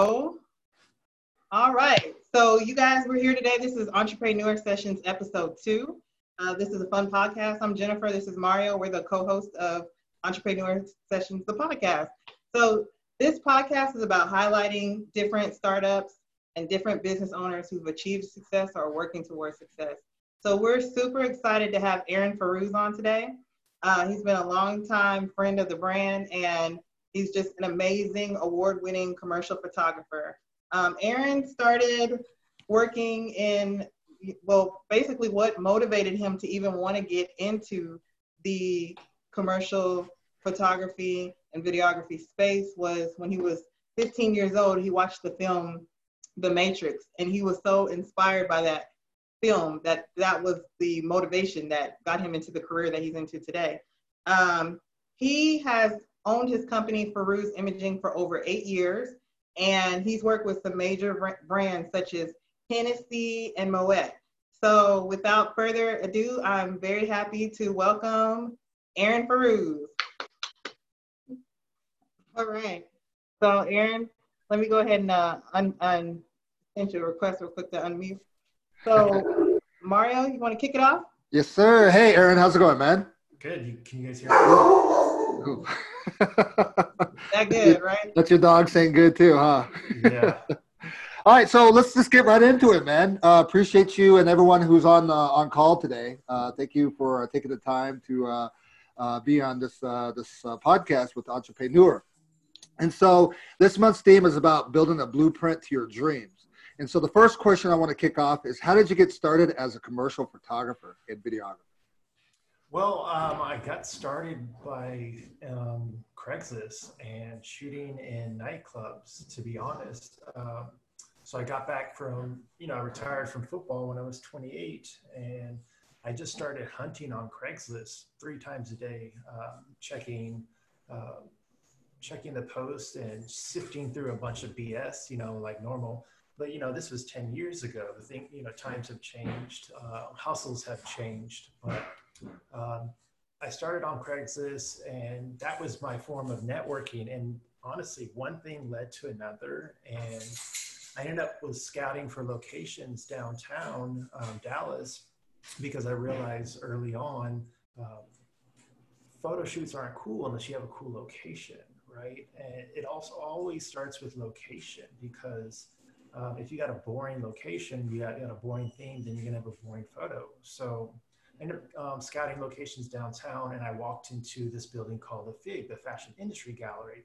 All right. So you guys, we're here today. This is Entrepreneur Sessions episode two. Uh, this is a fun podcast. I'm Jennifer. This is Mario. We're the co-host of Entrepreneur Sessions, the podcast. So this podcast is about highlighting different startups and different business owners who've achieved success or are working towards success. So we're super excited to have Aaron Farouz on today. Uh, he's been a long time friend of the brand and he's just an amazing award-winning commercial photographer. Um, Aaron started working in, well, basically what motivated him to even want to get into the commercial photography and videography space was when he was 15 years old, he watched the film The Matrix, and he was so inspired by that film that that was the motivation that got him into the career that he's into today. Um, he has owned his company, Farouz Imaging, for over eight years and he's worked with some major brands such as Hennessy and Moet. So without further ado, I'm very happy to welcome Aaron Farouz. All right. So Aaron, let me go ahead and uh, un, un send you a request real quick to unmute. So Mario, you want to kick it off? Yes, sir. Hey, Aaron, how's it going, man? Good. Can you guys hear me? That good, right? That's your dog saying good too, huh? Yeah. All right, so let's just get right into it, man. Uh, appreciate you and everyone who's on uh, on call today. Uh, thank you for uh, taking the time to uh, uh, be on this this podcast with Entrepreneur. And so this month's theme is about building a blueprint to your dreams. And so the first question I want to kick off is, how did you get started as a commercial photographer and videographer? Well, um, I got started by um, Craigslist and shooting in nightclubs, to be honest. Um, so I got back from, you know, I retired from football when I was 28 and I just started hunting on Craigslist three times a day, um, checking, uh, checking the post and sifting through a bunch of BS, you know, like normal. But, you know, this was 10 years ago. The thing, you know, times have changed, uh, hustles have changed, but um, I started on Craigslist, and that was my form of networking. And honestly, one thing led to another, and I ended up with scouting for locations downtown um, Dallas because I realized early on um, photo shoots aren't cool unless you have a cool location, right? And it also always starts with location because um, if you got a boring location, you got, you got a boring theme, then you're gonna have a boring photo. So ended up um, scouting locations downtown, and I walked into this building called the FIG, the Fashion Industry Gallery,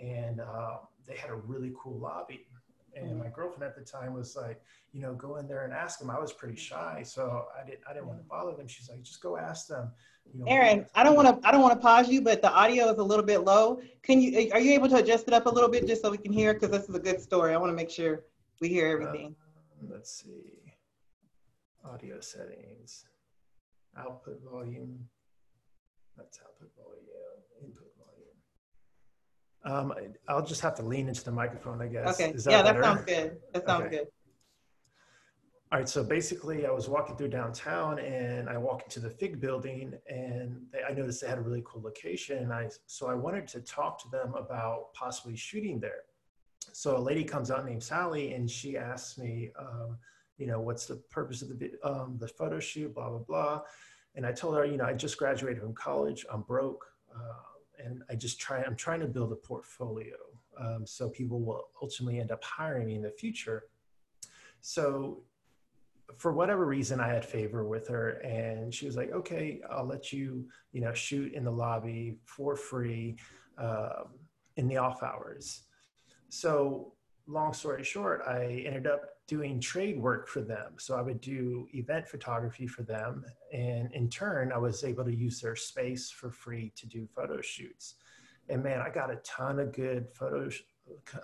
and uh, they had a really cool lobby. And my girlfriend at the time was like, you know, go in there and ask them. I was pretty shy, so I didn't, I didn't want to bother them. She's like, just go ask them. You know, Aaron, I don't want to, I don't want to pause you, but the audio is a little bit low. Can you, are you able to adjust it up a little bit just so we can hear? Because this is a good story. I want to make sure we hear everything. Uh, let's see, audio settings output volume. That's output volume, input volume. Um, I'll just have to lean into the microphone, I guess. Okay. That yeah, better? that sounds good. That sounds okay. good. All right. So basically, I was walking through downtown, and I walked into the Fig building, and they, I noticed they had a really cool location. And I so I wanted to talk to them about possibly shooting there. So a lady comes out named Sally, and she asks me. Um, you know, what's the purpose of the, um, the photo shoot, blah, blah, blah. And I told her, you know, I just graduated from college, I'm broke, uh, and I just try, I'm trying to build a portfolio. Um, so people will ultimately end up hiring me in the future. So for whatever reason, I had favor with her, and she was like, "Okay, I'll let you, you know, shoot in the lobby for free um, in the off hours." So, long story short, I ended up doing trade work for them. So I would do event photography for them. And in turn, I was able to use their space for free to do photo shoots. And man, I got a ton of good photos,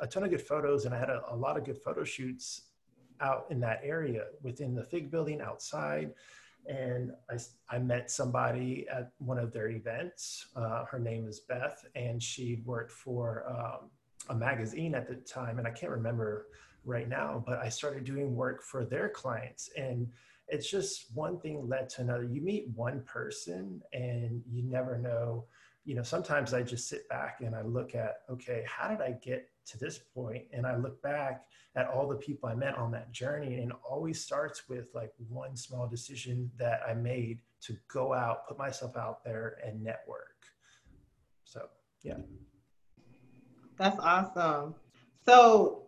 a ton of good photos. And I had a, a lot of good photo shoots out in that area within the Fig building outside. And I, I met somebody at one of their events. Uh, her name is Beth, and she worked for um, a magazine at the time. And I can't remember right now, but I started doing work for their clients. And it's just one thing led to another. You meet one person and you never know. You know, sometimes I just sit back and I look at, okay, how did I get to this point? and I look back at all the people I met on that journey and always starts with like one small decision that I made to go out, put myself out there and network. So, yeah. That's awesome. So,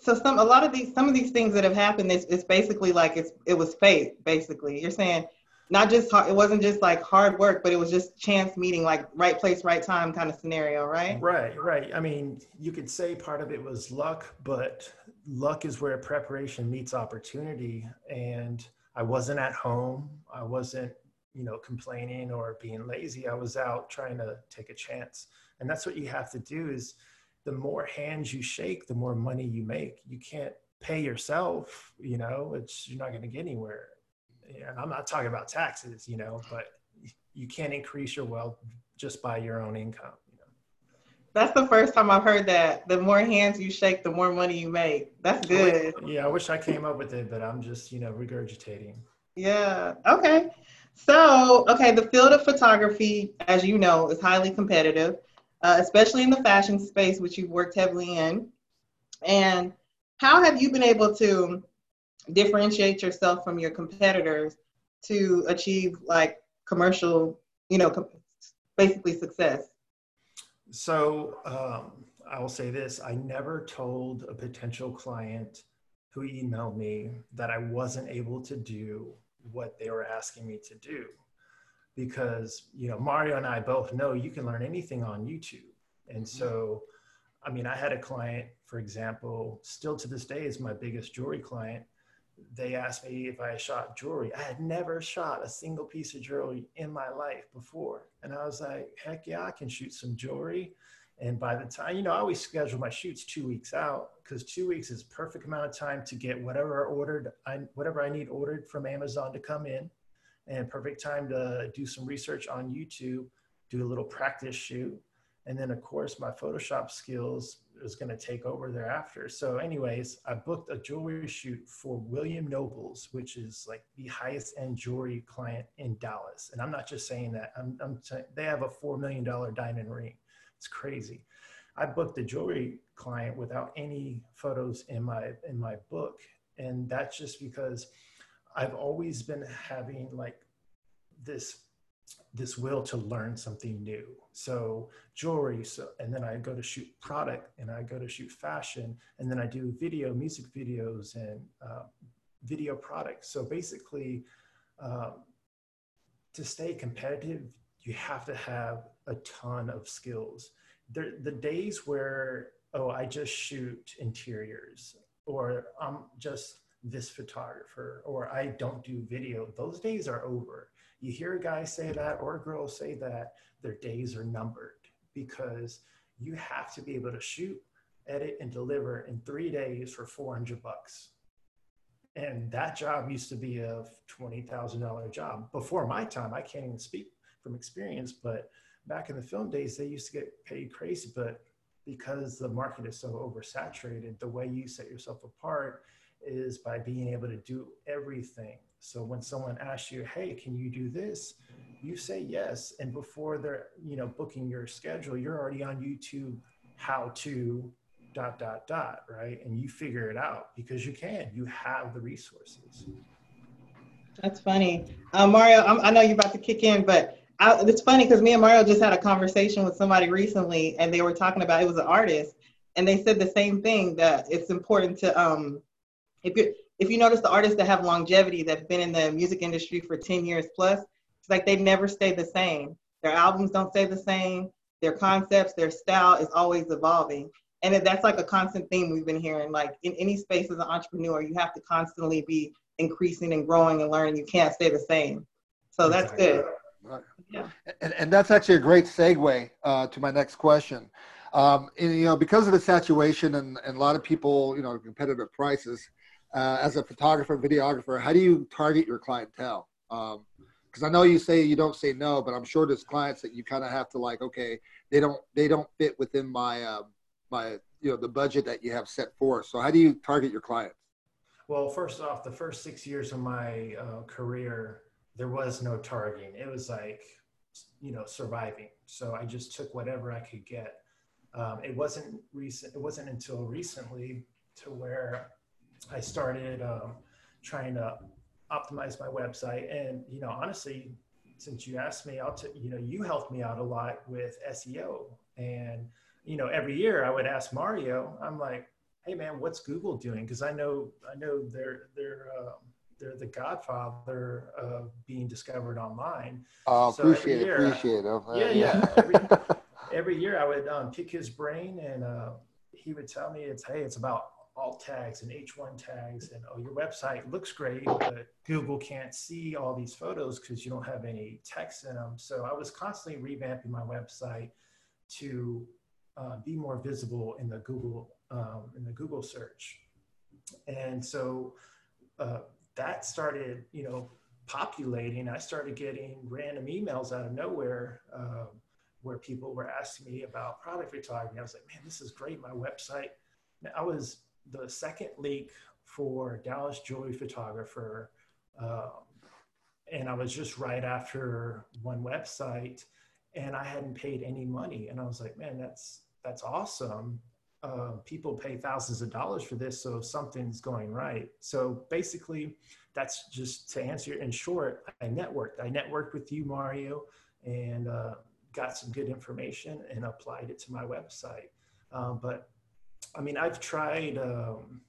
so some a lot of these some of these things that have happened it's, it's basically like it's it was fate basically you're saying not just hard, it wasn't just like hard work, but it was just chance meeting, like right place, right time kind of scenario, right? Right, right. I mean, you could say part of it was luck, but luck is where preparation meets opportunity. And I wasn't at home. I wasn't, you know, complaining or being lazy. I was out trying to take a chance. And that's what you have to do is the more hands you shake, the more money you make. You can't pay yourself, you know, it's you're not going to get anywhere and I'm not talking about taxes, you know, but you can't increase your wealth just by your own income. You know? That's the first time I've heard that. The more hands you shake, the more money you make. That's good. Yeah, I wish I came up with it, but I'm just, you know, regurgitating. Yeah. Okay. So, okay, the field of photography, as you know, is highly competitive, uh, especially in the fashion space, which you've worked heavily in. And how have you been able to differentiate yourself from your competitors to achieve like commercial, you know, basically success? So um, I will say this I never told a potential client who emailed me that I wasn't able to do what they were asking me to do. Because, you know, Mario and I both know you can learn anything on YouTube. And so, I mean, I had a client, for example, still to this day is my biggest jewelry client they asked me if I shot jewelry. I had never shot a single piece of jewelry in my life before. And I was like, heck yeah, I can shoot some jewelry. And by the time, you know, I always schedule my shoots two weeks out because two weeks is perfect amount of time to get whatever I ordered, I, whatever I need ordered from Amazon to come in and perfect time to do some research on YouTube, do a little practice shoot. And then of course my Photoshop skills was going to take over thereafter. So, anyways, I booked a jewelry shoot for William Nobles, which is like the highest end jewelry client in Dallas. And I'm not just saying that. I'm, I'm t- they have a four million dollar diamond ring. It's crazy. I booked a jewelry client without any photos in my in my book, and that's just because I've always been having like this this will to learn something new. So jewelry, so and then I go to shoot product, and I go to shoot fashion, and then I do video, music videos, and uh, video products. So basically, um, to stay competitive, you have to have a ton of skills. There, the days where oh, I just shoot interiors, or I'm just this photographer, or I don't do video. Those days are over you hear a guy say that or a girl say that, their days are numbered because you have to be able to shoot, edit, and deliver in three days for 400 bucks. And that job used to be a $20,000 job. Before my time, I can't even speak from experience, but back in the film days, they used to get paid crazy. But because the market is so oversaturated, the way you set yourself apart is by being able to do everything so when someone asks you, "Hey, can you do this?" you say yes, and before they're you know booking your schedule, you're already on YouTube how to dot dot dot right, and you figure it out because you can. You have the resources. That's funny, uh, Mario. I'm, i know you're about to kick in, but I, it's funny because me and Mario just had a conversation with somebody recently, and they were talking about it was an artist, and they said the same thing that it's important to um, if you if you notice the artists that have longevity that've been in the music industry for 10 years plus, it's like they never stay the same. Their albums don't stay the same. Their concepts, their style is always evolving. And that's like a constant theme we've been hearing. Like in any space as an entrepreneur, you have to constantly be increasing and growing and learning. You can't stay the same. So that's good. Right. Yeah. And, and that's actually a great segue uh, to my next question. Um, and, you know, because of the saturation and, and a lot of people, you know, competitive prices, uh, as a photographer, videographer, how do you target your clientele? Because um, I know you say you don't say no, but I'm sure there's clients that you kind of have to like, okay, they don't they don't fit within my um, my you know the budget that you have set for. So how do you target your clients? Well, first off, the first six years of my uh, career, there was no targeting. It was like, you know, surviving. So I just took whatever I could get. Um, it wasn't recent. It wasn't until recently to where I started um, trying to optimize my website. And you know, honestly, since you asked me, I'll t- you know, you helped me out a lot with SEO. And you know, every year I would ask Mario. I'm like, hey man, what's Google doing? Because I know I know they're they're um, they're the godfather of being discovered online. Oh, so appreciate it, appreciate it. Yeah, yeah. every, every, year I would um, pick his brain and uh, he would tell me it's hey, it's about alt tags and H1 tags and oh your website looks great, but Google can't see all these photos because you don't have any text in them. So I was constantly revamping my website to uh, be more visible in the Google um, in the Google search. And so uh, that started, you know, populating. I started getting random emails out of nowhere um, where people were asking me about product photography. I was like, man, this is great. My website. I was the second leak for Dallas Jewelry Photographer. Um, and I was just right after one website and I hadn't paid any money. And I was like, man, that's, that's awesome uh, people pay thousands of dollars for this, so something's going right. So basically, that's just to answer in short. I networked. I networked with you, Mario, and uh, got some good information and applied it to my website. Um, but I mean, I've tried um,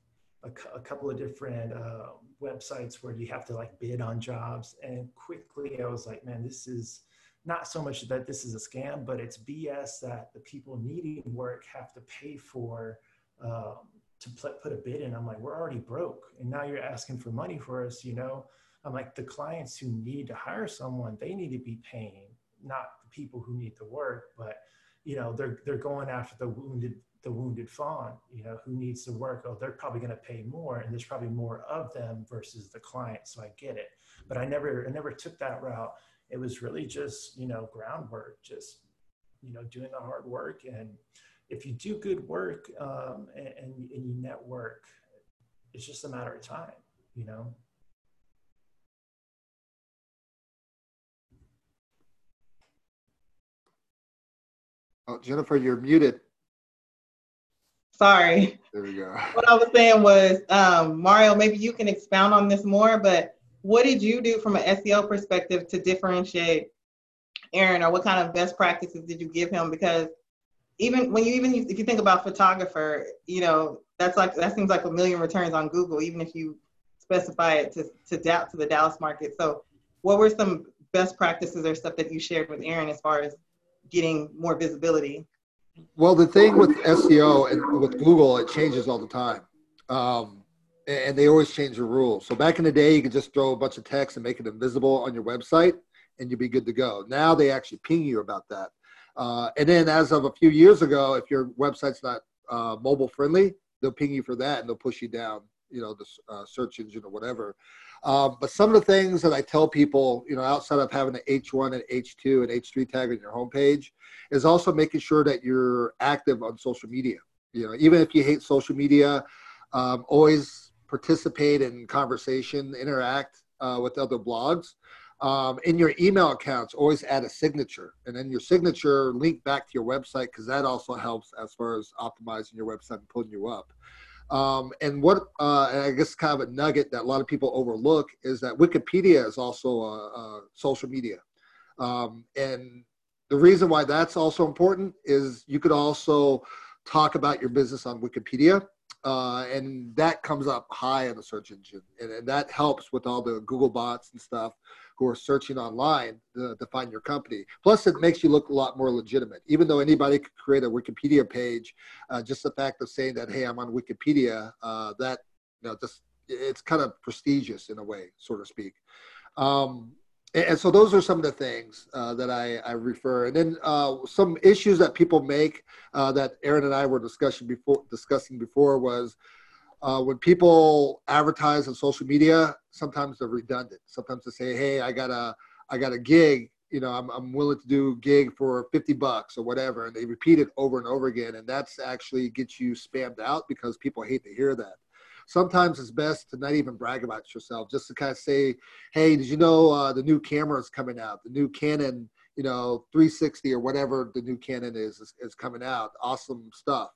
a, a, couple of different uh, websites where you have to like bid on jobs, and quickly I was like, man, this is not so much that this is a scam, but it's BS that the people needing work have to pay for um, to put a bid in. I'm like, we're already broke, and now you're asking for money for us. You know, I'm like, the clients who need to hire someone, they need to be paying, not the people who need the work. But you know, they're they're going after the wounded the wounded fawn. You know, who needs the work? Oh, they're probably going to pay more, and there's probably more of them versus the client. So I get it, but I never I never took that route it was really just you know groundwork just you know doing the hard work and if you do good work um, and, and, and you network it's just a matter of time you know Oh, Jennifer, you're muted. Sorry. There we go. What I was saying was, um, Mario, maybe you can expound on this more, but what did you do from an SEO perspective to differentiate Aaron, or what kind of best practices did you give him? Because even when you even if you think about photographer, you know that's like that seems like a million returns on Google, even if you specify it to to doubt to the Dallas market. So, what were some best practices or stuff that you shared with Aaron as far as getting more visibility? Well, the thing with SEO and with Google, it changes all the time. Um, and they always change the rules. So back in the day, you could just throw a bunch of text and make it invisible on your website, and you'd be good to go. Now they actually ping you about that. Uh, and then as of a few years ago, if your website's not uh, mobile friendly, they'll ping you for that and they'll push you down, you know, the uh, search engine or whatever. Um, but some of the things that I tell people, you know, outside of having an H1 and H2 and H3 tag on your homepage, is also making sure that you're active on social media. You know, even if you hate social media, um, always participate in conversation, interact uh, with other blogs. Um, in your email accounts, always add a signature, and then your signature link back to your website because that also helps as far as optimizing your website and pulling you up. Um, and what uh, and I guess kind of a nugget that a lot of people overlook is that Wikipedia is also a, a social media, um, and the reason why that's also important is you could also talk about your business on Wikipedia uh, and that comes up high in the search engine, and, and, that helps with all the Google bots and stuff who are searching online to, to, find your company. Plus, it makes you look a lot more legitimate. Even though anybody could create a Wikipedia page, uh, just the fact of saying that, hey, I'm on Wikipedia, uh, that you know, just it's kind of prestigious in a way, so to speak. Um, and so those are some of the things uh, that I, I, refer. And then uh, some issues that people make uh, that Aaron and I were discussing before, discussing before was uh, when people advertise on social media, sometimes they're redundant. Sometimes they say, "Hey, I got a I got a gig. You know, I'm I'm willing to do gig for 50 bucks or whatever," and they repeat it over and over again, and that's actually gets you spammed out because people hate to hear that sometimes it's best to not even brag about yourself, just to kind of say, hey, did you know uh, the new camera is coming out, the new Canon, you know 360 or whatever the new Canon is is, is coming out. Awesome stuff.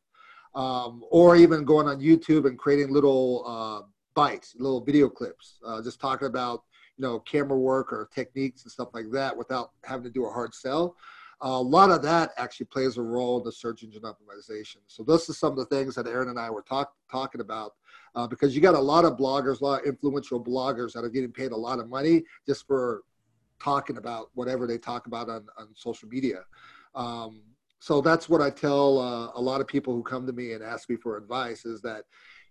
Um, or even going on YouTube and creating little uh, bites, little video clips, uh, just talking about you know camera work or techniques and stuff like that without having to do a hard sell. Uh, a lot of that actually plays a role in the search engine optimization. So those are some of the things that Aaron and I were talk, talking about uh, because you got a lot of bloggers, a lot of influential bloggers that are getting paid a lot of money just for talking about whatever they talk about on, on social media. Um, so that's what I tell uh, a lot of people who come to me and ask me for advice is that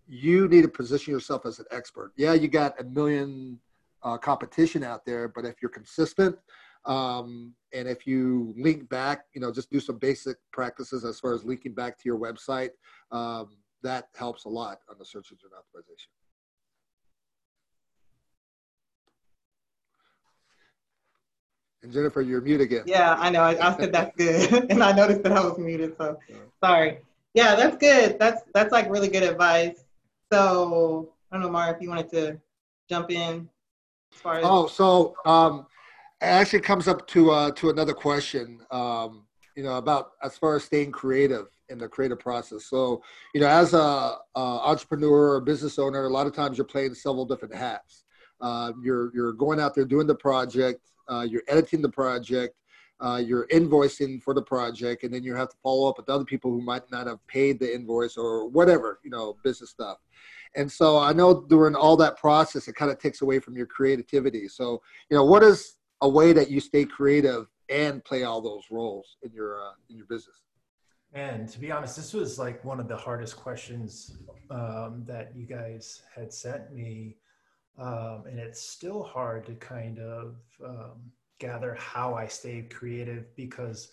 you need to position yourself as an expert. Yeah, you got a million uh, competition out there, but if you're consistent um, and if you link back, you know, just do some basic practices as far as linking back to your website, um, that helps a lot on the search engine optimization. And Jennifer, you're mute again. Yeah, I know. I, I said that's good, and I noticed that I was muted. So sorry. Yeah, that's good. That's that's like really good advice. So I don't know, Mara, if you wanted to jump in as far as. Oh, so um, it actually comes up to uh, to another question. Um, you know about as far as staying creative in the creative process. So you know, as a, a entrepreneur or business owner, a lot of times you're playing several different hats. Uh, you're you're going out there doing the project. Uh, you're editing the project. Uh, you're invoicing for the project, and then you have to follow up with other people who might not have paid the invoice or whatever, you know, business stuff. And so I know during all that process, it kind of takes away from your creativity. So, you know, what is a way that you stay creative and play all those roles in your uh, in your business? And to be honest, this was like one of the hardest questions um, that you guys had sent me, um, and it's still hard to kind of um, gather how I stayed creative because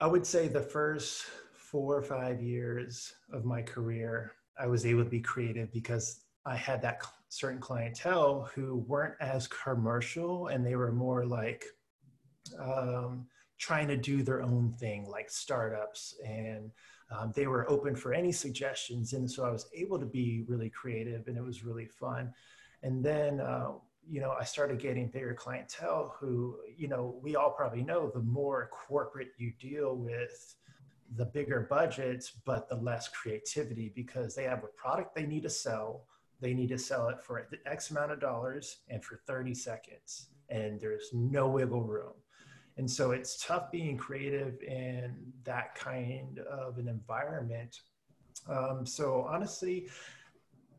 I would say the first four or five years of my career, I was able to be creative because I had that certain clientele who weren't as commercial and they were more like um, trying to do their own thing, like startups, and um, they were open for any suggestions. And so I was able to be really creative, and it was really fun. And then, uh, you know, I started getting bigger clientele who, you know, we all probably know the more corporate you deal with, the bigger budgets, but the less creativity because they have a product they need to sell they need to sell it for X amount of dollars and for 30 seconds, and there's no wiggle room. And so it's tough being creative in that kind of an environment. Um, so honestly,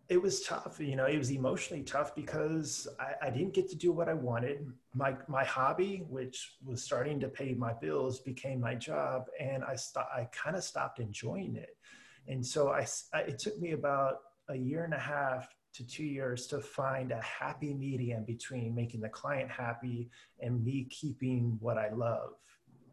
it was tough. You know, it was emotionally tough because I, I, didn't get to do what I wanted. My my hobby, which was starting to pay my bills, became my job, and I st- I kind of stopped enjoying it. And so I, I it took me about a year and a half to two years to find a happy medium between making the client happy and me keeping what I love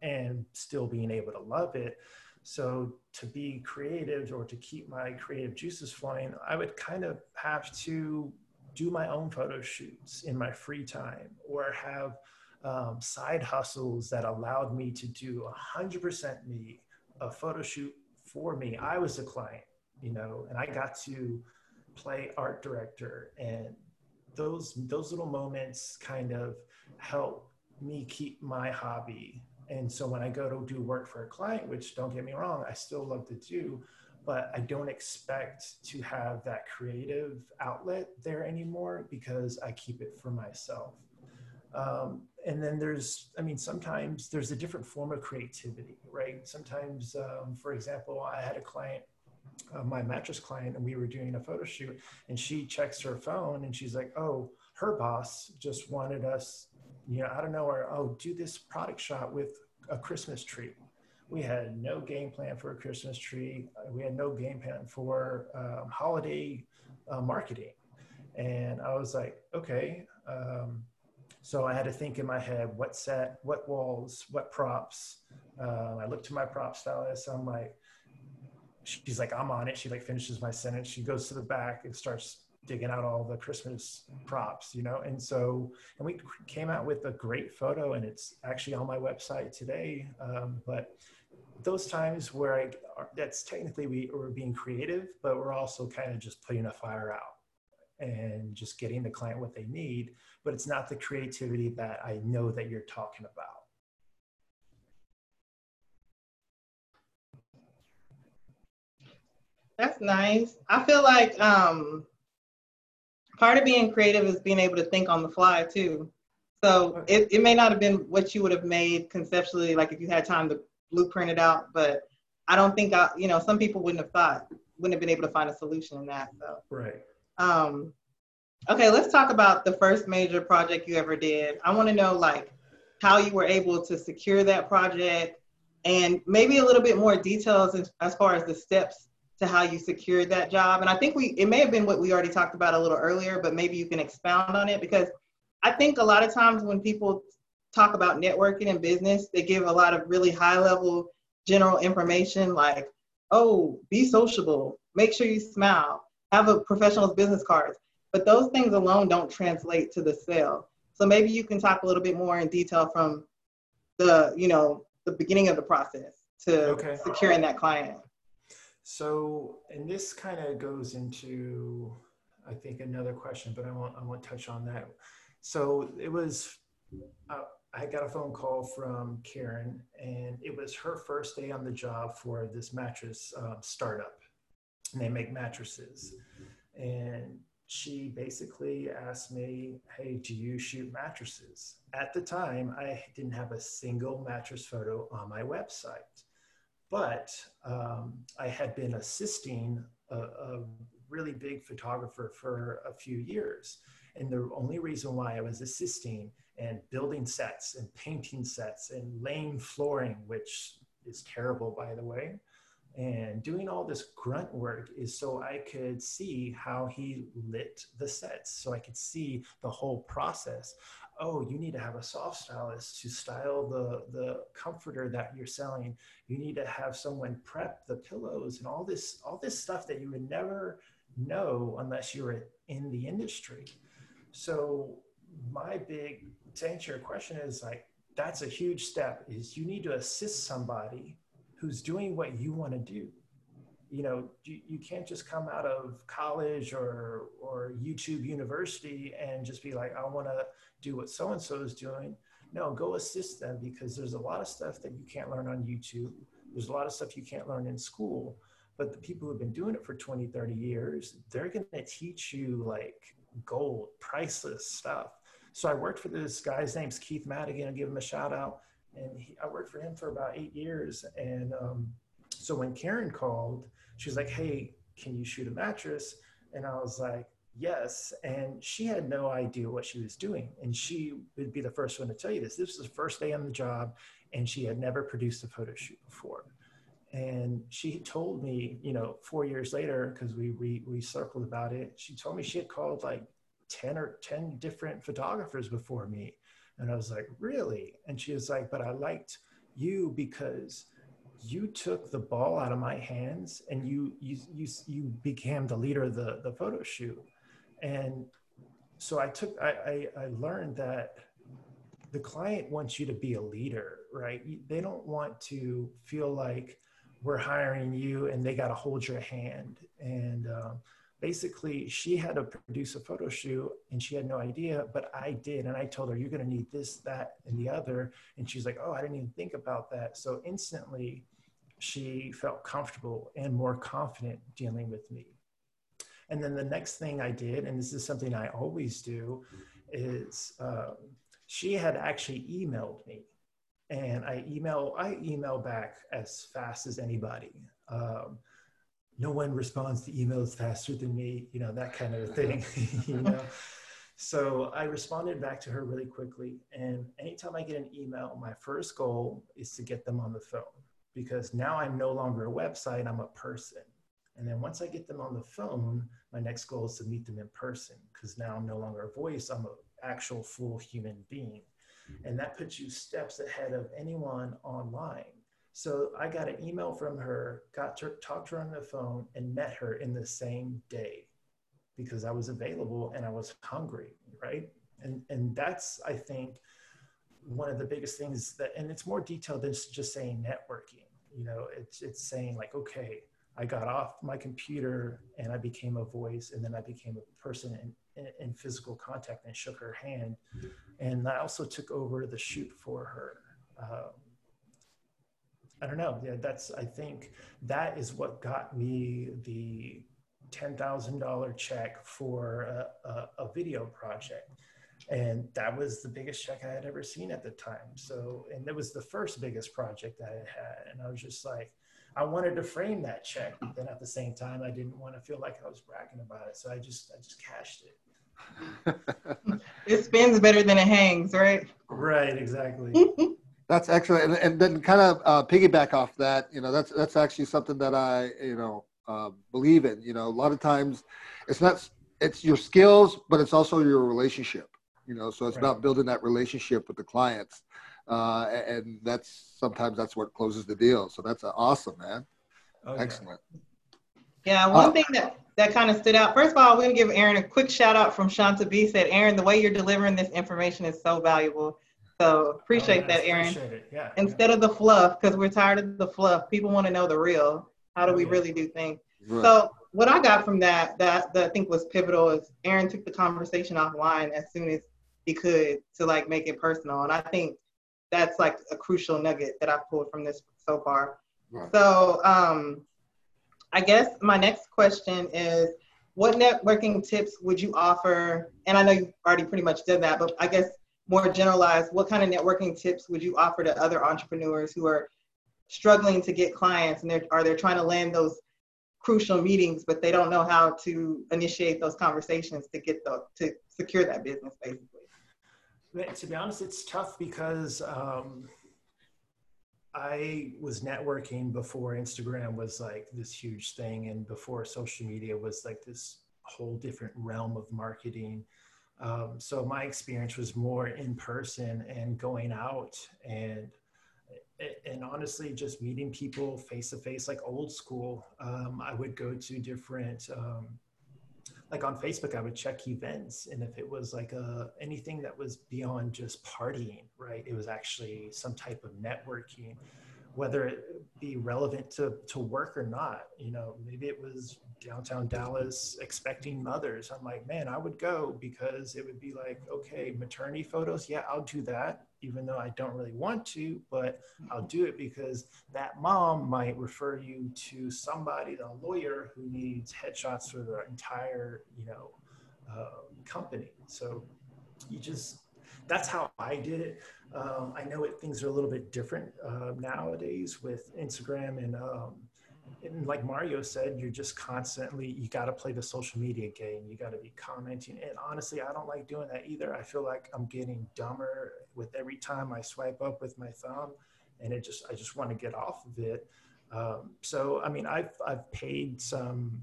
and still being able to love it. So to be creative or to keep my creative juices flowing, I would kind of have to do my own photo shoots in my free time or have um, side hustles that allowed me to do 100% me, a photo shoot for me. I was the client you know, and I got to play art director and those those little moments kind of help me keep my hobby. And so when i go to do work for a client which don't get me wrong i still love to do but i don't expect to have that creative outlet there anymore because i keep it for myself. Um, and then there's i mean sometimes there's a different form of creativity right? Sometimes um, for example i had a client uh, my mattress client and we were doing a photo shoot and she checks her phone and she's like oh her boss just wanted us you know out of nowhere oh do this product shot with a christmas tree. We had no game plan for a christmas tree. We had no game plan for um, holiday uh, marketing. And i was like okay um, so i had to think in my head what set what walls what props? Uh, i looked to my prop stylist. I'm like she's like, I'm on it. She like finishes my sentence. She goes to the back and starts digging out all the Christmas props, you know? And so, and we came out with a great photo and it's actually on my website today. Um, but those times where I, that's technically we were being creative, but we're also kind of just putting a fire out and just getting the client what they need. But it's not the creativity that I know that you're talking about. That's nice. I feel like um, part of being creative is being able to think on the fly too. So it, it may not have been what you would have made conceptually, like if you had time to blueprint it out, but I don't think I, you know, some people wouldn't have thought, wouldn't have been able to find a solution in that. So Right. um, okay, let's talk about the first major project you ever did. I want to know like how you were able to secure that project and maybe a little bit more details as, as far as the steps to how you secured that job. And I think we it may have been what we already talked about a little earlier, but maybe you can expound on it because I think a lot of times when people talk about networking and business, they give a lot of really high level general information like, oh, be sociable, make sure you smile, have a professional's business cards. But those things alone don't translate to the sale. So maybe you can talk a little bit more in detail from the, you know, the beginning of the process to Okay. securing that client. So, and this kind of goes into, I think, another question, but I won't, I won't touch on that. So it was, uh, I got a phone call from Karen, and it was her first day on the job for this mattress um, startup. And they make mattresses. And she basically asked me, Hey, do you shoot mattresses? At the time, I didn't have a single mattress photo on my website but um, I had been assisting a, a, really big photographer for a few years. And the only reason why I was assisting and building sets and painting sets and laying flooring, which is terrible, by the way, and doing all this grunt work is so I could see how he lit the sets, so I could see the whole process oh you need to have a soft stylist to style the the comforter that you're selling. You need to have someone prep the pillows and all this all this stuff that you would never know unless you were in the industry. So my big to answer your question is like that's a huge step is you need to assist somebody who's doing what you want to do you know you, you can't just come out of college or or youtube university and just be like i want to do what so and so is doing. No go assist them because there's a lot of stuff that you can't learn on youtube. There's a lot of stuff you can't learn in school. But the people who've been doing it for 20 30 years they're going to teach you like gold priceless stuff. So i worked for this guy his name's keith madigan. I'll give him a shout out and he, i worked for him for about eight years. And um, so when karen called she's like, hey, can you shoot a mattress? And I was like, yes. And she had no idea what she was doing. And she would be the first one to tell you this. This was the first day on the job, and she had never produced a photo shoot before. And she told me, you know, four years later, because we, we, we circled about it, she told me she had called like 10 or 10 different photographers before me. And I was like, really? And she was like, but I liked you because you took the ball out of my hands and you you you, you became the leader of the, the photo shoot. And so i took I, I i learned that the client wants you to be a leader right? They don't want to feel like we're hiring you and they got to hold your hand. And um, basically she had to produce a photo shoot and she had no idea but i did. And i told her you're going to need this that and the other. And she's like oh i didn't even think about that. So instantly she felt comfortable and more confident dealing with me. And then the next thing I did, and this is something I always do, is um, she had actually emailed me, and I email I email back as fast as anybody. Um, no one responds to emails faster than me, you know that kind of thing, you know. So I responded back to her really quickly. And anytime I get an email, my first goal is to get them on the phone because now I'm no longer a website, I'm a person. And then once I get them on the phone, my next goal is to meet them in person because now I'm no longer a voice, I'm an actual full human being. Mm-hmm. And that puts you steps ahead of anyone online. So I got an email from her, got to talk to her on the phone, and met her in the same day because I was available and I was hungry, right? And and that's I think one of the biggest things that and it's more detailed than just saying networking you know it's it's saying like okay i got off my computer and i became a voice and then i became a person in, in, in physical contact and shook her hand. And i also took over the shoot for her. Um, I don't know. Yeah, that's I think that is what got me the ten thousand dollar check for a, a, a, video project, and that was the biggest check I had ever seen at the time. So, and it was the first biggest project I had had, and I was just like, I wanted to frame that check, but then at the same time, I didn't want to feel like I was bragging about it, so I just I just cashed it. it spins better than it hangs, right? Right, exactly. That's excellent, and, and then kind of uh, piggyback off that. You know, that's that's actually something that I you know uh, believe in. You know, a lot of times it's not it's your skills, but it's also your relationship. You know, so it's right. about building that relationship with the clients, uh, and that's sometimes that's what closes the deal. So that's awesome, man. Oh, Excellent. Yeah, one uh, thing that that kind of stood out. First of all, we're gonna give Aaron a quick shout out from Shanta B. Said, Aaron, the way you're delivering this information is so valuable. So appreciate oh, that, Aaron. Appreciate yeah, Instead yeah. of the fluff, because we're tired of the fluff, people want to know the real. How do oh, we yeah. really do things? Right. So what I got from that, that that I think was pivotal is Aaron took the conversation offline as soon as he could to like make it personal, and I think that's like a crucial nugget that I've pulled from this so far. Right. So um, I guess my next question is, what networking tips would you offer? And I know you've already pretty much did that, but I guess more generalized, what kind of networking tips would you offer to other entrepreneurs who are struggling to get clients and they're, are they trying to land those crucial meetings, but they don't know how to initiate those conversations to get the, to secure that business basically? To be honest, it's tough because um, I was networking before Instagram was like this huge thing and before social media was like this whole different realm of marketing. Um, so my experience was more in person and going out and and honestly just meeting people face to face like old school um, i would go to different um, like on facebook i would check events and if it was like a, uh, anything that was beyond just partying right it was actually some type of networking whether it be relevant to, to work or not. You know, maybe it was downtown Dallas expecting mothers. I'm like, man, I would go because it would be like, okay, maternity photos. Yeah, I'll do that, even though I don't really want to, but I'll do it because that mom might refer you to somebody, a lawyer who needs headshots for the entire, you know, uh, company. So you just, that's how I did it. Um, I know it, things are a little bit different uh, nowadays with Instagram and, um, and like Mario said, you're just constantly, you got to play the social media game. You got to be commenting. And honestly, I don't like doing that either. I feel like I'm getting dumber with every time I swipe up with my thumb and it just, I just want to get off of it. Um, so, I mean, I've, I've paid some,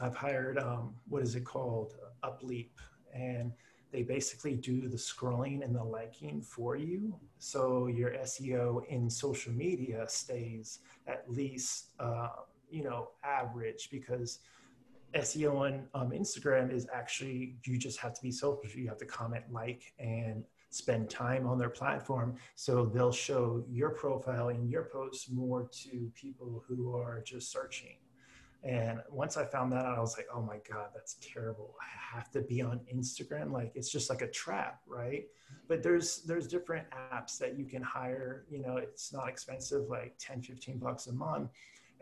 I've hired, um, what is it called? Upleap. And they basically do the scrolling and the liking for you. So your SEO in social media stays at least, uh, you know, average because SEO on um, Instagram is actually, you just have to be social. You have to comment, like, and spend time on their platform. So they'll show your profile and your posts more to people who are just searching. And once I found that out, I was like, oh my God, that's terrible. I have to be on Instagram. Like it's just like a trap, right? But there's there's different apps that you can hire. You know, it's not expensive, like 10, 15 bucks a month.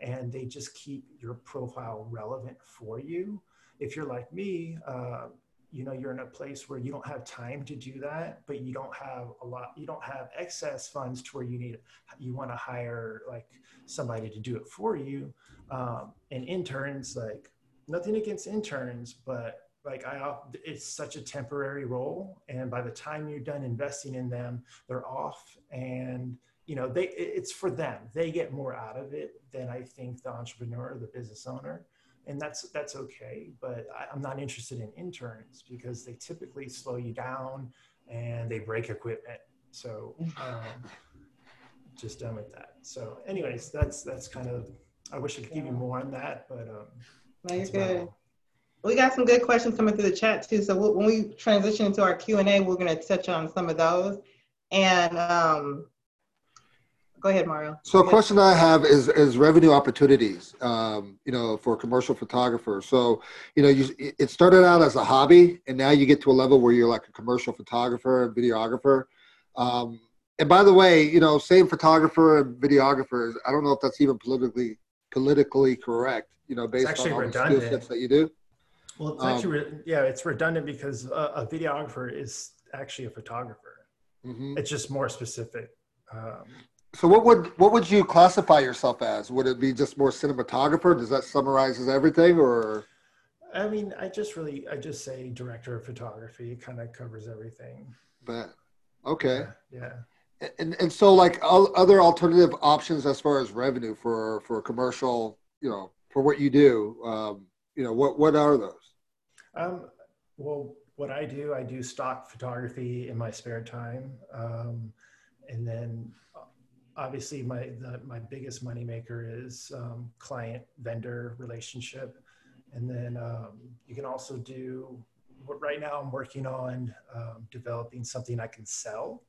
And they just keep your profile relevant for you. If you're like me, uh, you know you're in a place where you don't have time to do that but you don't have a lot you don't have excess funds to where you need you want to hire like somebody to do it for you um, and interns like nothing against interns but like i it's such a temporary role and by the time you're done investing in them they're off and you know they it's for them. They get more out of it than i think the entrepreneur the business owner and that's that's okay but I, am not interested in interns because they typically slow you down and they break equipment. So um, just done with that. So anyways that's that's kind of i wish i could give you more on that but um no, you're good. we got some good questions coming through the chat too so we'll, when we transition into our q&a we're going to touch on some of those. And um, go ahead, Mario. So a question I have is is revenue opportunities, um, you know, for commercial photographers. So, you know, you, it started out as a hobby, and now you get to a level where you're like a commercial photographer and videographer. Um, and by the way, you know, same photographer and videographer. I don't know if that's even politically politically correct. You know, based on all redundant. the skill sets that you do. Well, it's um, actually yeah, it's redundant because a, a, videographer is actually a photographer. Mm-hmm. It's just more specific. Um, so what would what would you classify yourself as? Would it be just more cinematographer? Does that summarizes everything, or? I mean, I just really I just say director of photography. It kind of covers everything. But okay. Yeah. yeah. And and so like other alternative options as far as revenue for for commercial, you know, for what you do, um, you know, what what are those? Um, well, what I do, I do stock photography in my spare time, um, and then obviously my the, my biggest moneymaker is um, client vendor relationship. And then um, you can also do right now i'm working on um, developing something i can sell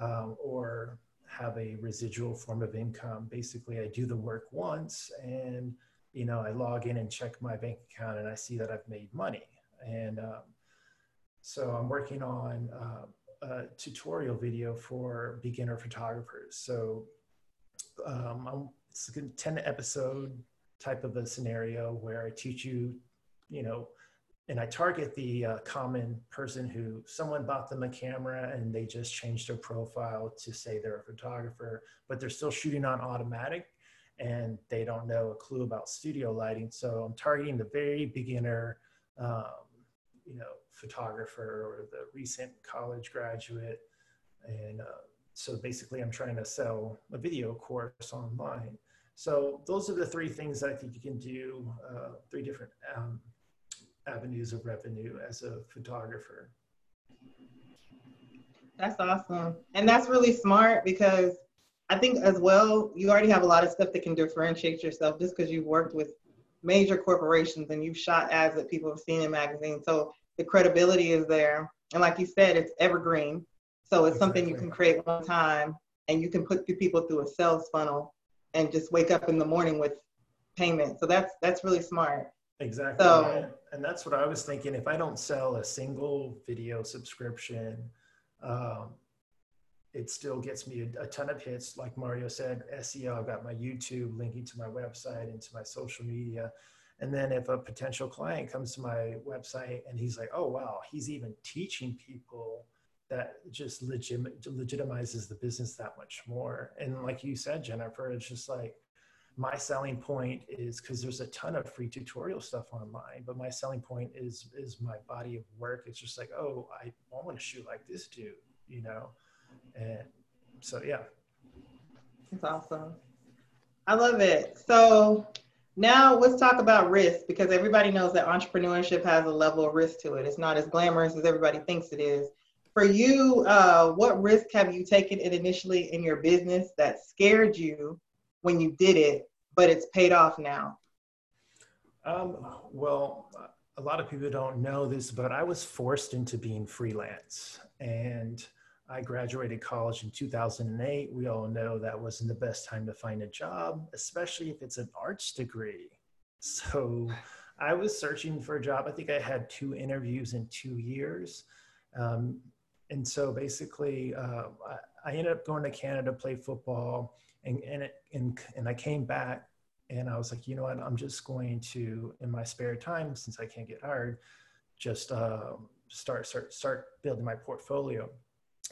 um, or have a residual form of income. Basically i do the work once and you know i log in and check my bank account and i see that i've made money. And um, so i'm working on uh, a tutorial video for beginner photographers. So um, it's a 10 episode type of a scenario where I teach you, you know, and I target the uh, common person who someone bought them a camera and they just changed their profile to say they're a photographer, but they're still shooting on automatic and they don't know a clue about studio lighting. So I'm targeting the very beginner, um, you know, photographer or the recent college graduate. And uh, so basically, I'm trying to sell a video course online. So those are the three things that I think you can do, uh, three different um, avenues of revenue as a photographer. That's awesome. And that's really smart because I think as well, you already have a lot of stuff that can differentiate yourself just because you've worked with major corporations and you've shot ads that people have seen in magazines. So the credibility is there. And like you said, it's evergreen. So it's exactly. something you can create one time and you can put people through a sales funnel and just wake up in the morning with payment. So that's that's really smart. Exactly. So, and that's what I was thinking. If I don't sell a single video subscription, um, it still gets me a, a, ton of hits. Like Mario said, SEO, I've got my YouTube linking to my website and to my social media. And then if a potential client comes to my website and he's like, oh, wow, he's even teaching people that just legit, legitimizes the business that much more. And like you said, Jennifer, it's just like my selling point is because there's a ton of free tutorial stuff online, but my selling point is is my body of work. It's just like, oh, I, I want to shoot like this dude, you know? And so yeah. That's awesome. I love it. So now let's talk about risk because everybody knows that entrepreneurship has a level of risk to it. It's not as glamorous as everybody thinks it is. For you, uh, what risk have you taken initially in your business that scared you when you did it, but it's paid off now? Um, well, a lot of people don't know this, but I was forced into being freelance. And I graduated college in 2008. We all know that wasn't the best time to find a job, especially if it's an arts degree. So I was searching for a job. I think I had two interviews in two years. Um, and so basically, uh, I, I, ended up going to Canada to play football. And, and, it, and, and I came back and I was like, you know what? I'm just going to, in my spare time, since I can't get hired, just uh, start, start, start building my portfolio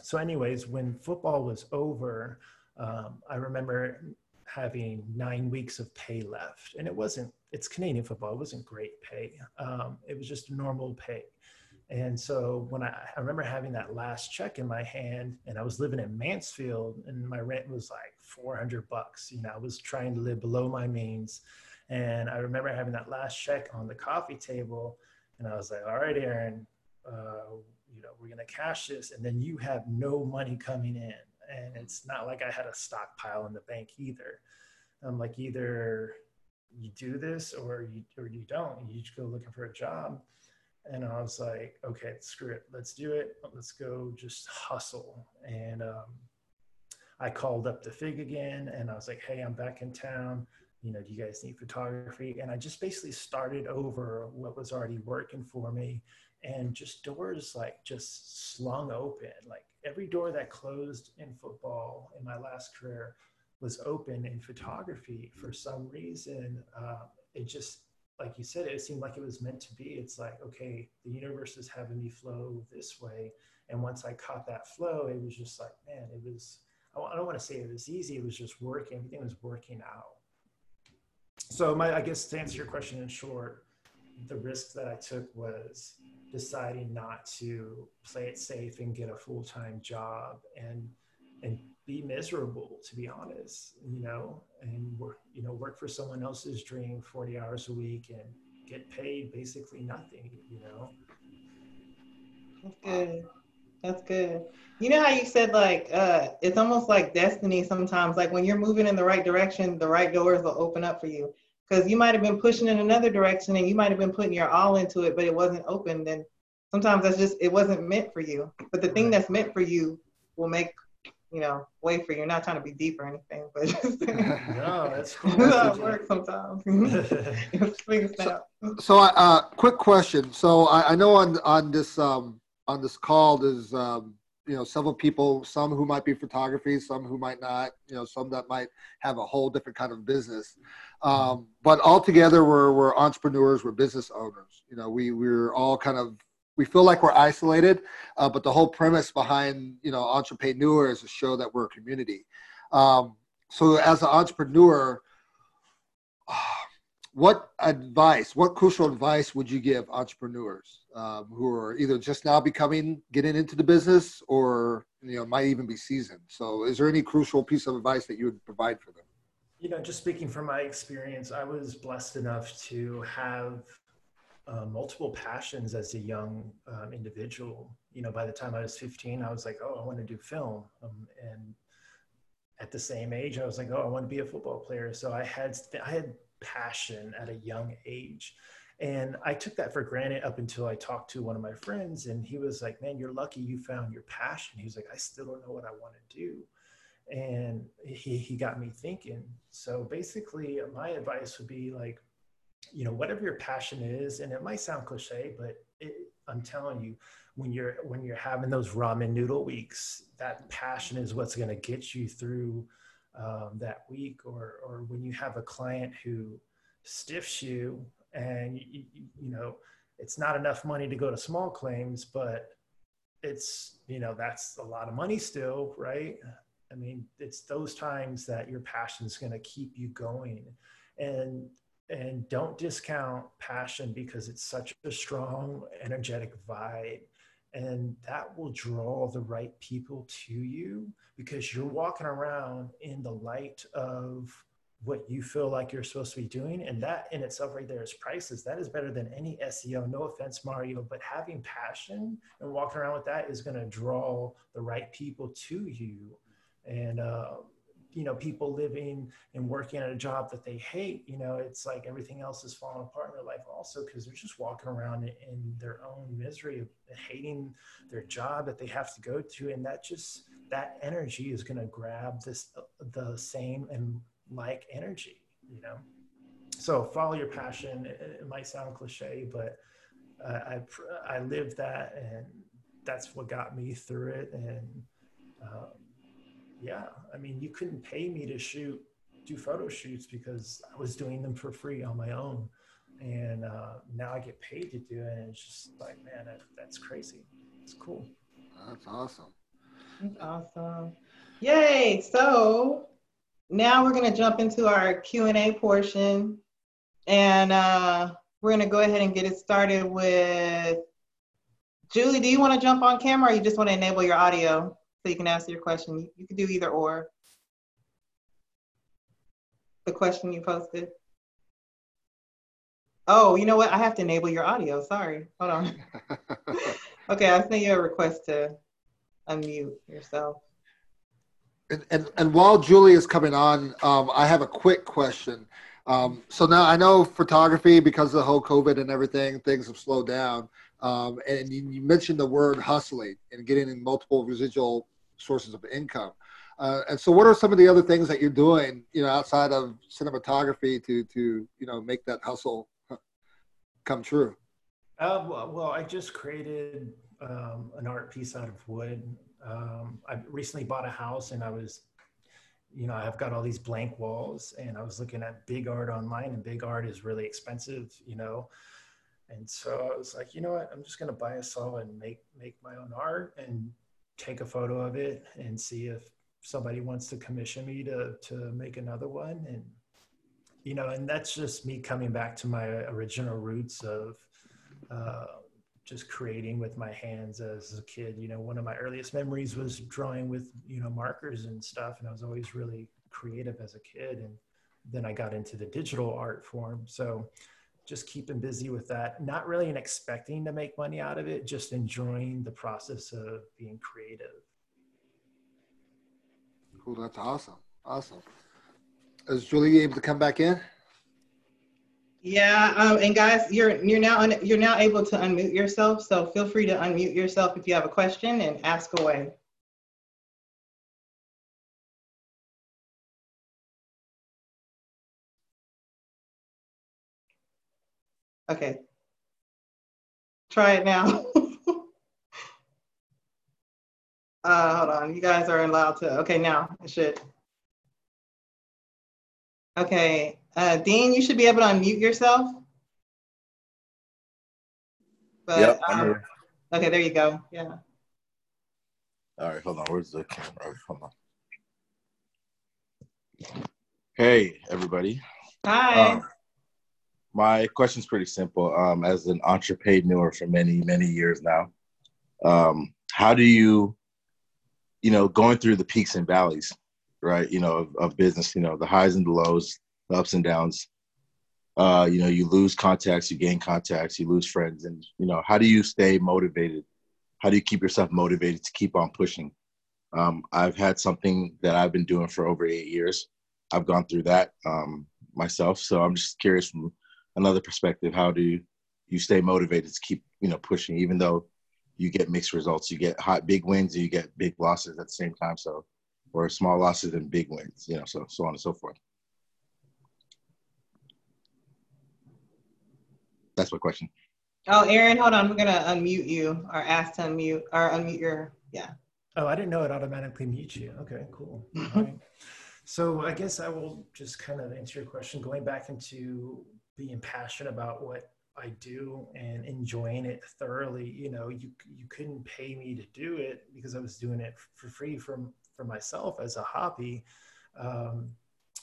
so anyways when football was over um, i remember having nine weeks of pay left and it wasn't it's canadian football it wasn't great pay. Um, it was just normal pay. And so when I, I remember having that last check in my hand and i was living in mansfield and my rent was like 400 bucks you know i was trying to live below my means. And i remember having that last check on the coffee table and i was like all right aaron uh, you know, we're going to cash this. And then you have no money coming in. And it's not like I had a stockpile in the bank either. I'm like, either you do this or you, or you don't. You just go looking for a job. And I was like, okay, screw it. Let's do it. Let's go just hustle. And um, I called up the FIG again and I was like, hey, I'm back in town. You know, do you guys need photography? And I just basically started over what was already working for me and just doors like just slung open like every door that closed in football in my last career was open in photography for some reason. Uh, it just, like you said, it seemed like it was meant to be. It's like, okay, the universe is having me flow this way. And once I caught that flow, it was just like, man, it was, I don't want to say it was easy. It was just working. Everything was working out. So my, I guess to answer your question in short, the risk that I took was deciding not to play it safe and get a full-time job and and be miserable to be honest you know and work you know work for someone else's dream 40 hours a week and get paid basically nothing you know? That's good. That's good. You know how you said like uh it's almost like destiny sometimes like when you're moving in the right direction the right doors will open up for you because you might have been pushing in another direction and you might have been putting your all into it but it wasn't open then sometimes that's just it wasn't meant for you. But the thing that's meant for you will make you know way for you. Not trying to be deep or anything but just no that's cool. that's how it works sometimes. So, so uh quick question. So I, I know on on this um on this call there's um you know several people some who might be photography some who might not you know some that might have a whole different kind of business. Um, but altogether we're, we're entrepreneurs we're business owners. You know we we're all kind of we feel like we're isolated uh, but the whole premise behind you know entrepreneur is to show that we're a community. Um, so as an entrepreneur what advice, what crucial advice would you give entrepreneurs um, who are either just now becoming, getting into the business, or you know might even be seasoned? So, is there any crucial piece of advice that you would provide for them? You know, just speaking from my experience, I was blessed enough to have uh, multiple passions as a young um, individual. You know, by the time I was 15, I was like, oh, I want to do film, um, and at the same age, I was like, oh, I want to be a football player. So I had I had passion at a young age. And I took that for granted up until I talked to one of my friends, and he was like, Man, you're lucky you found your passion. He was like, I still don't know what I want to do. And he, he got me thinking. So basically, my advice would be like, you know, whatever your passion is, and it might sound cliche, but it, I'm telling you, when you're when you're having those ramen noodle weeks, that passion is what's going to get you through um, that week or or when you have a client who stiffs you and you, you, know it's not enough money to go to small claims but it's you know that's a lot of money still right? I mean it's those times that your passion is going to keep you going. And and don't discount passion because it's such a strong energetic vibe. And that will draw the right people to you because you're walking around in the light of what you feel like you're supposed to be doing and that in itself right there is prices. That is better than any seo no offense mario but having passion and walking around with that is going to draw the right people to you. And uh, you know people living and working at a job that they hate you know it's like everything else is falling apart in their life also because they're just walking around in their own misery of hating their job that they have to go to and that just that energy is going to grab this the same and like energy you know so follow your passion it, it might sound cliche but uh, i i lived that and that's what got me through it and um, yeah, I mean, you couldn't pay me to shoot, do photo shoots because I was doing them for free on my own. And uh, now I get paid to do it. And it's just like, man, that, that's crazy. It's cool. That's awesome. That's awesome. Yay. So now we're going to jump into our Q&A portion. And uh, we're going to go ahead and get it started with Julie. Do you want to jump on camera or you just want to enable your audio? so you can ask your question. You, you can do either or. The question you posted. Oh, you know what? I have to enable your audio. Sorry. Hold on. okay, I sent you a request to unmute yourself. And, and, and while Julie is coming on, um, I have a quick question. Um, so now I know photography, because of the whole COVID and everything, things have slowed down. Um, and you, you, mentioned the word hustling and getting in multiple residual sources of income. Uh, and so, what are some of the other things that you're doing, you know, outside of cinematography to to you know make that hustle come true? Uh, well, well, I just created um, an art piece out of wood. Um, I recently bought a house and I was, you know, I've got all these blank walls and I was looking at big art online and big art is really expensive, you know. And so I was like, you know what, I'm just gonna buy a saw and make make my own art and take a photo of it and see if somebody wants to commission me to to make another one. And you know, and that's just me coming back to my original roots of uh, just creating with my hands as a kid. You know, one of my earliest memories was drawing with, you know, markers and stuff. And I was always really creative as a kid. And then I got into the digital art form. So just keeping busy with that, not really expecting to make money out of it, just enjoying the process of being creative. Cool. That's awesome. Awesome. Is Julie able to come back in? Yeah, um, and guys, you're you're now un, you're now able to unmute yourself. So feel free to unmute yourself if you have a question and ask away. Okay. Try it now. uh, hold on, you guys are allowed to. Okay, now it should. Okay, uh, Dean, you should be able to unmute yourself. But, yep, um, okay, there you go. Yeah. All right, hold on. Where's the camera? Hold on. Hey, everybody. Hi. Um, my question is pretty simple. Um, as an entrepreneur for many, many years now, um, how do you, you know, going through the peaks and valleys, right? You know, of, of business, you know, the highs and the lows, ups and downs. Uh, you know, you lose contacts, you gain contacts, you lose friends, and you know, how do you stay motivated? How do you keep yourself motivated to keep on pushing? Um, I've had something that I've been doing for over eight years. I've gone through that um, myself, so I'm just curious from another perspective. How do you stay motivated to keep you know pushing, even though you get mixed results? You get hot big wins, you get big losses at the same time. So, or small losses and big wins, you know, so so on and so forth. That's my question. Oh, Aaron, hold on. We're gonna unmute you or ask to unmute or unmute your yeah. Oh, I didn't know it automatically mutes you. Okay, cool. right. So I guess I will just kind of answer your question, going back into being passionate about what I do and enjoying it thoroughly. You know, you you couldn't pay me to do it because I was doing it for free from for myself as a hobby. Um,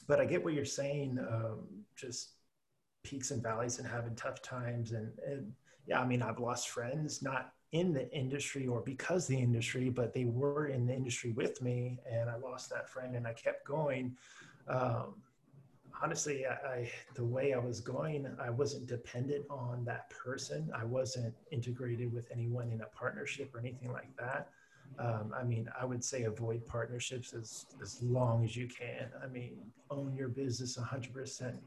but I get what you're saying. Um, just peaks and valleys and having tough times. And, and yeah i mean i've lost friends not in the industry or because the industry but they were in the industry with me and i lost that friend and i kept going. Um, honestly I, I, the way i was going i wasn't dependent on that person. I wasn't integrated with anyone in a partnership or anything like that. Um, i mean i would say avoid partnerships as, as long as you can. I mean own your business 100%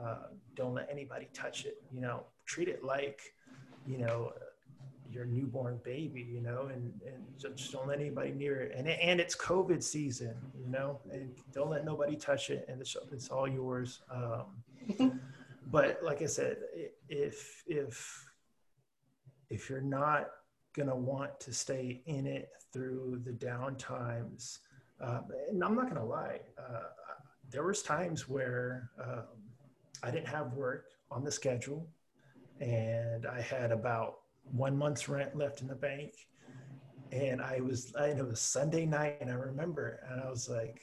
uh, don't let anybody touch it. You know, treat it like, you know, your newborn baby. You know, and and just don't let anybody near it. And and it's COVID season. You know, and don't let nobody touch it. And it's it's all yours. Um, but like I said, if if if you're not gonna want to stay in it through the down times, uh, and I'm not gonna lie, uh, there was times where um, I didn't have work on the schedule, and I had about one month's rent left in the bank. And I was, I know it was Sunday night, and I remember, and I was like,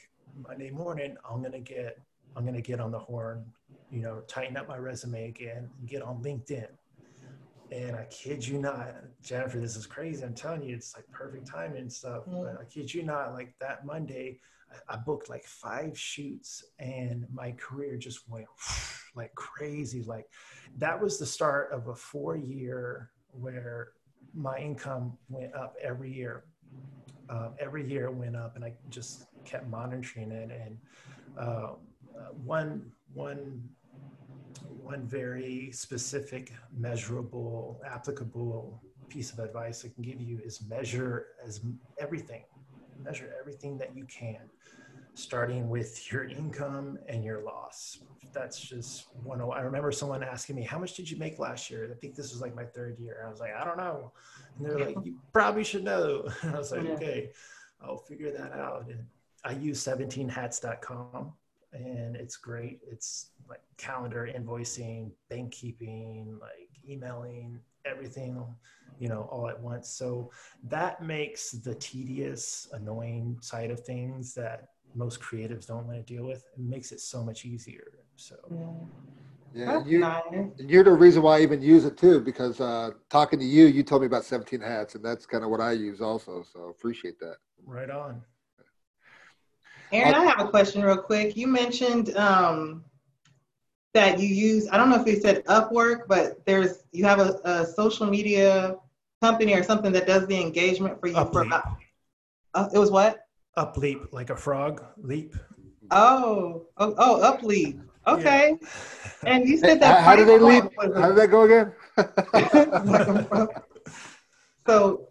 Monday morning, I'm gonna get, I'm gonna get on the horn, you know, tighten up my resume again, and get on LinkedIn. And I kid you not, Jennifer, this is crazy. I'm telling you, it's like perfect timing and stuff. Mm. But I kid you not, like that Monday, I booked like five shoots and my career just went like crazy. Like that was the start of a four year where my income went up every year. Um, every year it went up and I just kept monitoring it. And um, uh, one, one, one very specific, measurable, applicable piece of advice I can give you is measure as everything measure everything that you can, starting with your income and your loss. that's just one. I remember someone asking me, "How much did you make last year?" I think this was like my third year. I was like, "I don't know," and they're like, "You probably should know." And I was like, Yeah. "Okay, I'll figure that out." And I use 17hats.com, and it's great. It's like calendar, invoicing, bank keeping, like emailing, everything, you know, all at once. So that makes the tedious, annoying side of things that most creatives don't want to deal with. It makes it so much easier. So Yeah, That's and you, nice. and you're the reason why I even use it too, because uh, talking to you, you told me about 17 hats, and that's kind of what I use also. So appreciate that. right on. Aaron, I have a question real quick. You mentioned um, that you use, I don't know if you said Upwork, but there's, you have a, a social media company or something that does the engagement for you. For, Upleap. uh, it was what? Up leap like a frog leap. Oh, oh, oh, Upleap. Okay. And you said that. how do they price leave? point was- How did that go again? so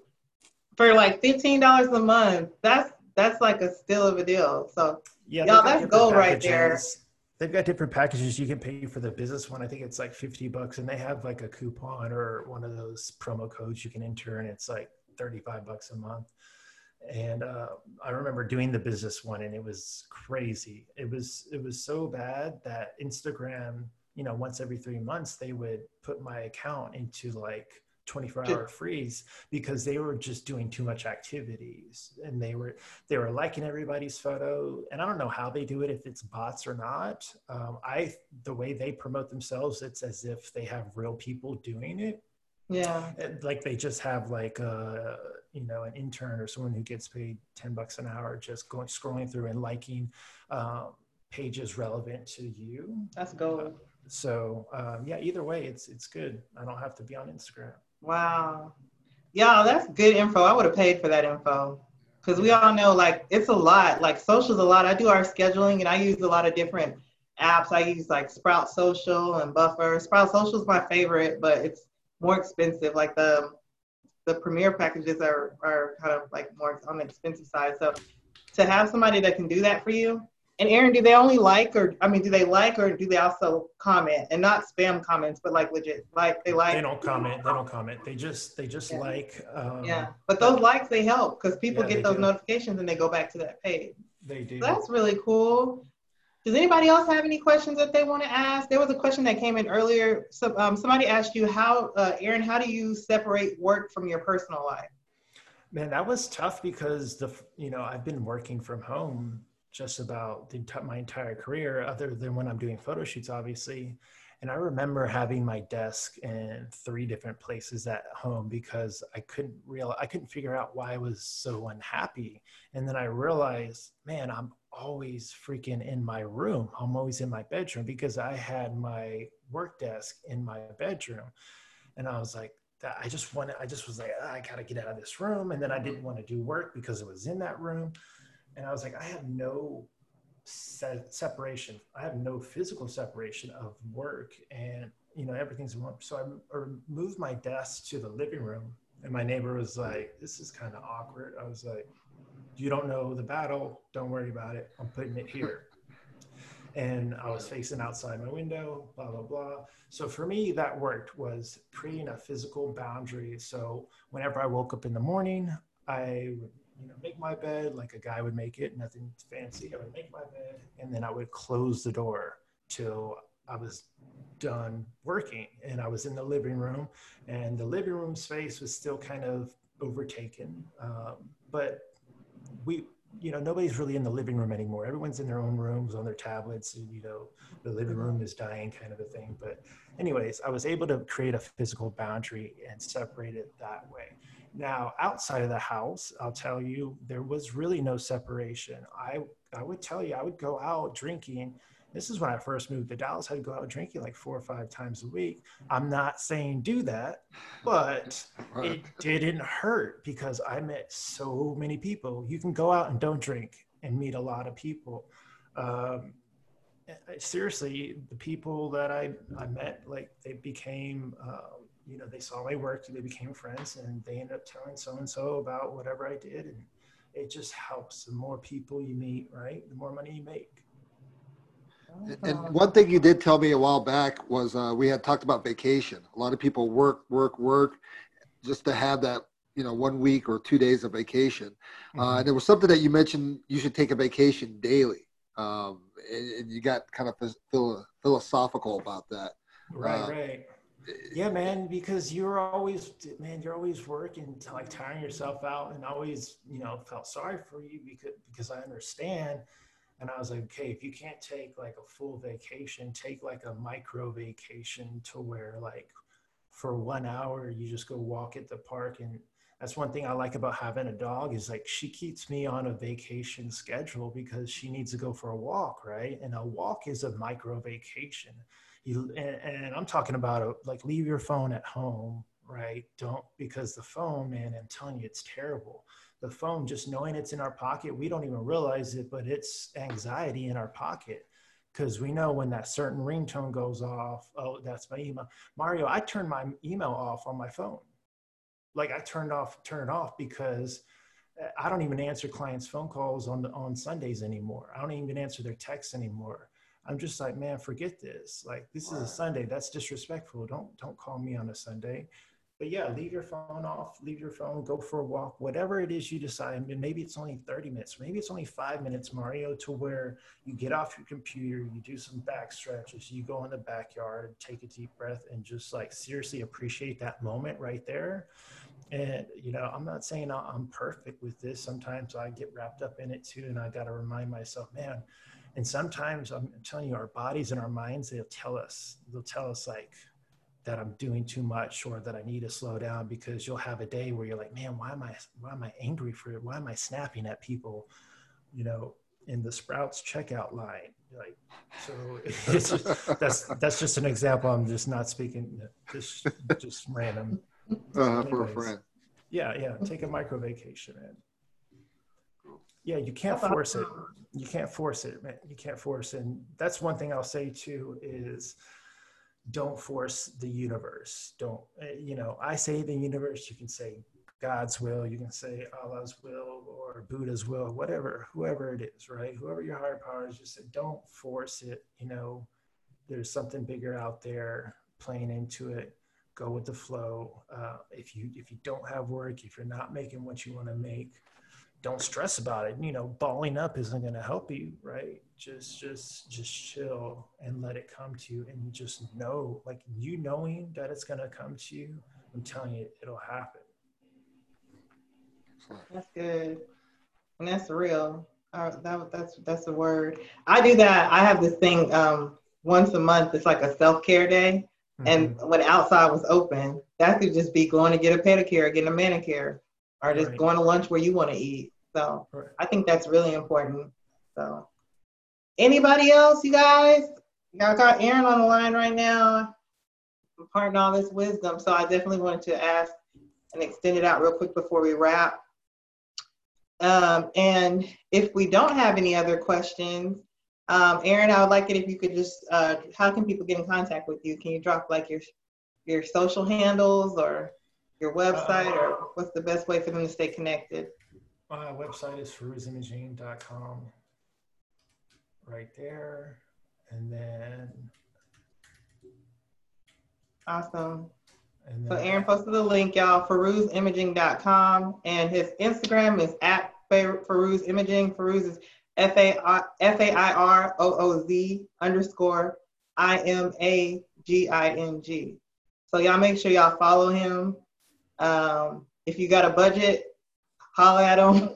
for like fifteen dollars a month, that's that's like a steal of a deal. So Yeah, Y'all, that's gold right there. They've got different packages you can pay for the business one. I think it's like 50 bucks and they have like a coupon or one of those promo codes you can enter and it's like 35 bucks a month. And uh, I remember doing the business one and it was crazy. It was it was so bad that Instagram, you know, once every three months they would put my account into like 24 hour freeze because they were just doing too much activities and they were they were liking everybody's photo. And i don't know how they do it if it's bots or not. Um, i the way they promote themselves it's as if they have real people doing it. Yeah, And, like they just have like a you know an intern or someone who gets paid 10 bucks an hour just going scrolling through and liking um, pages relevant to you that's gold. so um, yeah either way it's it's good i don't have to be on instagram Wow. Y'all, that's good info. I would have paid for that info. Because we all know like it's a lot. Like social's a lot. I do our scheduling and I use a lot of different apps. I use like Sprout Social and Buffer. Sprout Social is my favorite, but it's more expensive. Like the the premier packages are are kind of like more on the expensive side. So to have somebody that can do that for you. And Aaron, do they only like or I mean do they like or do they also comment? And not spam comments, but like legit. Like they like they don't comment they don't comment they just they just Yeah. like um, Yeah, but those likes they help because people Yeah, get those do. notifications and they go back to that page. they do So that's really cool. Does anybody else have any questions that they want to ask? There was a question that came in earlier. So um, somebody asked you how, uh, Aaron, how do you separate work from your personal life? Man, that was tough because the you know I've been working from home just about the, my entire career, other than when I'm doing photo shoots, obviously. And I remember having my desk in three different places at home because I couldn't real I couldn't figure out why I was so unhappy. And then I realized, man, I'm always freaking in my room. I'm always in my bedroom because I had my work desk in my bedroom. And I was like, that I just wanted, I just was like, "Ah, I gotta get out of this room. And then I didn't want to do work because it was in that room. And I was like, I have no se- separation. I have no physical separation of work and, you know, everything's in. So I or moved my desk to the living room. And my neighbor was like, this is kind of awkward. I was like, you don't know the battle. Don't worry about it. I'm putting it here. And I was facing outside my window, blah, blah, blah. So for me, that worked was creating a physical boundary. So whenever I woke up in the morning, I would, you know, make my bed like a guy would make it, nothing fancy. I would make my bed and then I would close the door till I was done working. And I was in the living room and the living room space was still kind of overtaken. Um, but we, you know, nobody's really in the living room anymore. Everyone's in their own rooms on their tablets, and you know, the living room is dying, kind of a thing. But, anyways, I was able to create a physical boundary and separate it that way. Now, outside of the house, I'll tell you, there was really no separation. I I would tell you, I would go out drinking. This is when I first moved to Dallas. I'd go out drinking like four or five times a week. I'm not saying do that, but it didn't hurt because I met so many people. You can go out and don't drink and meet a lot of people. Um, seriously, the people that I, I met, like they became, uh, you know, they saw my work, they became friends, and they ended up telling so and so about whatever I did, and it just helps. The more people you meet, right, the more money you make. And one thing you did tell me a while back was uh, we had talked about vacation. A lot of people work, work, work, just to have that you know one week or two days of vacation. Uh, mm-hmm. Uh, and there was something that you mentioned you should take a vacation daily, um, and, and, you got kind of philosophical about that. Right, uh, right. Yeah, man, because you're always, man, you're always working, to like tiring yourself out, and always, you know, felt sorry for you because because I understand. And I was like, okay, if you can't take like a full vacation, take like a micro vacation to where like for one hour you just go walk at the park and that's one thing I like about having a dog is like she keeps me on a vacation schedule because she needs to go for a walk, right? And a walk is a micro vacation. You and, and I'm talking about a, like leave your phone at home, right? Don't because the phone, man, I'm telling you, it's terrible. The phone, just knowing it's in our pocket, we don't even realize it, but it's anxiety in our pocket because we know when that certain ringtone goes off, oh, that's my email. Mario, I turned my email off on my phone like I turned off, turn it off because uh, I don't even answer clients' phone calls on the, on Sundays anymore. I don't even answer their texts anymore. I'm just like, man, forget this. Like this is a Sunday. That's disrespectful. Don't don't call me on a Sunday but yeah, leave your phone off, leave your phone, go for a walk, whatever it is you decide. And maybe it's only 30 minutes, maybe it's only five minutes, Mario, to where you get off your computer, you do some back stretches, you go in the backyard, take a deep breath, and just like seriously appreciate that moment right there. And, you know, I'm not saying I'm perfect with this. Sometimes I get wrapped up in it too. And I got to remind myself, man, and sometimes I'm telling you, our bodies and our minds, they'll tell us, they'll tell us like, that I'm doing too much or that I need to slow down because you'll have a day where you're like, man, why am I why am I angry for it? Why am I snapping at people, you know, in the Sprouts checkout line? Like, so it's just, that's that's just an example. I'm just not speaking just just random. Uh, for a friend. Yeah, yeah. Take a micro vacation, man. Yeah, you can't force it. You can't force it, man. You can't force it. And that's one thing I'll say too is don't force the universe. Don't, eh, you know, I say the universe, you can say God's will, you can say Allah's will or Buddha's will, whatever, whoever it is, right? Whoever your higher power is, just say, don't force it. You know, there's something bigger out there playing into it. Go with the flow. Uh, if you if you don't have work, if you're not making what you want to make, don't stress about it. You know, balling up isn't going to help you, right? Just, just, just chill and let it come to you, and just know, like you knowing that it's going to come to you. I'm telling you, it'll happen. That's good, and that's real. Uh, that, that's that's the word. I do that. I have this thing um, once a month. It's like a self care day, mm-hmm. and when outside was open, that could just be going to get a pedicure, getting a manicure, or just right. going to lunch where you want to eat. So right. I think that's really important. So anybody else, you guys? Y'all got Aaron on the line right now. Imparting all this wisdom. So I definitely wanted to ask and extend it out real quick before we wrap. Um, and if we don't have any other questions, um, Aaron, I would like it if you could just, uh, how can people get in contact with you? Can you drop like your your social handles or your website, uh, or what's the best way for them to stay connected? My website is fairoozimaging.com. Right there. And then. Awesome. And then, so Aaron posted the link, y'all, fairoozimaging.com. And his Instagram is at Fairooz Imaging. Fairooz is F A I R O O Z underscore I M A G I N G. So y'all make sure y'all follow him. Um, if you got a budget, holler at them.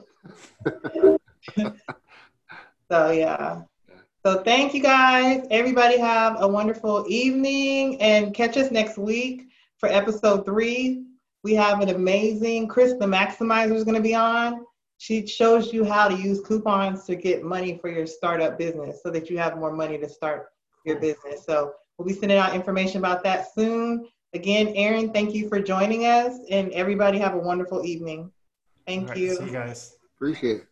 so yeah. So thank you guys. Everybody have a wonderful evening and catch us next week for episode three. We have an amazing Chris the Maximizer is going to be on. She shows you how to use coupons to get money for your startup business so that you have more money to start your business. So we'll be sending out information about that soon. Again, Aaron, thank you for joining us and everybody have a wonderful evening. Thank right, you. See you guys. Appreciate it.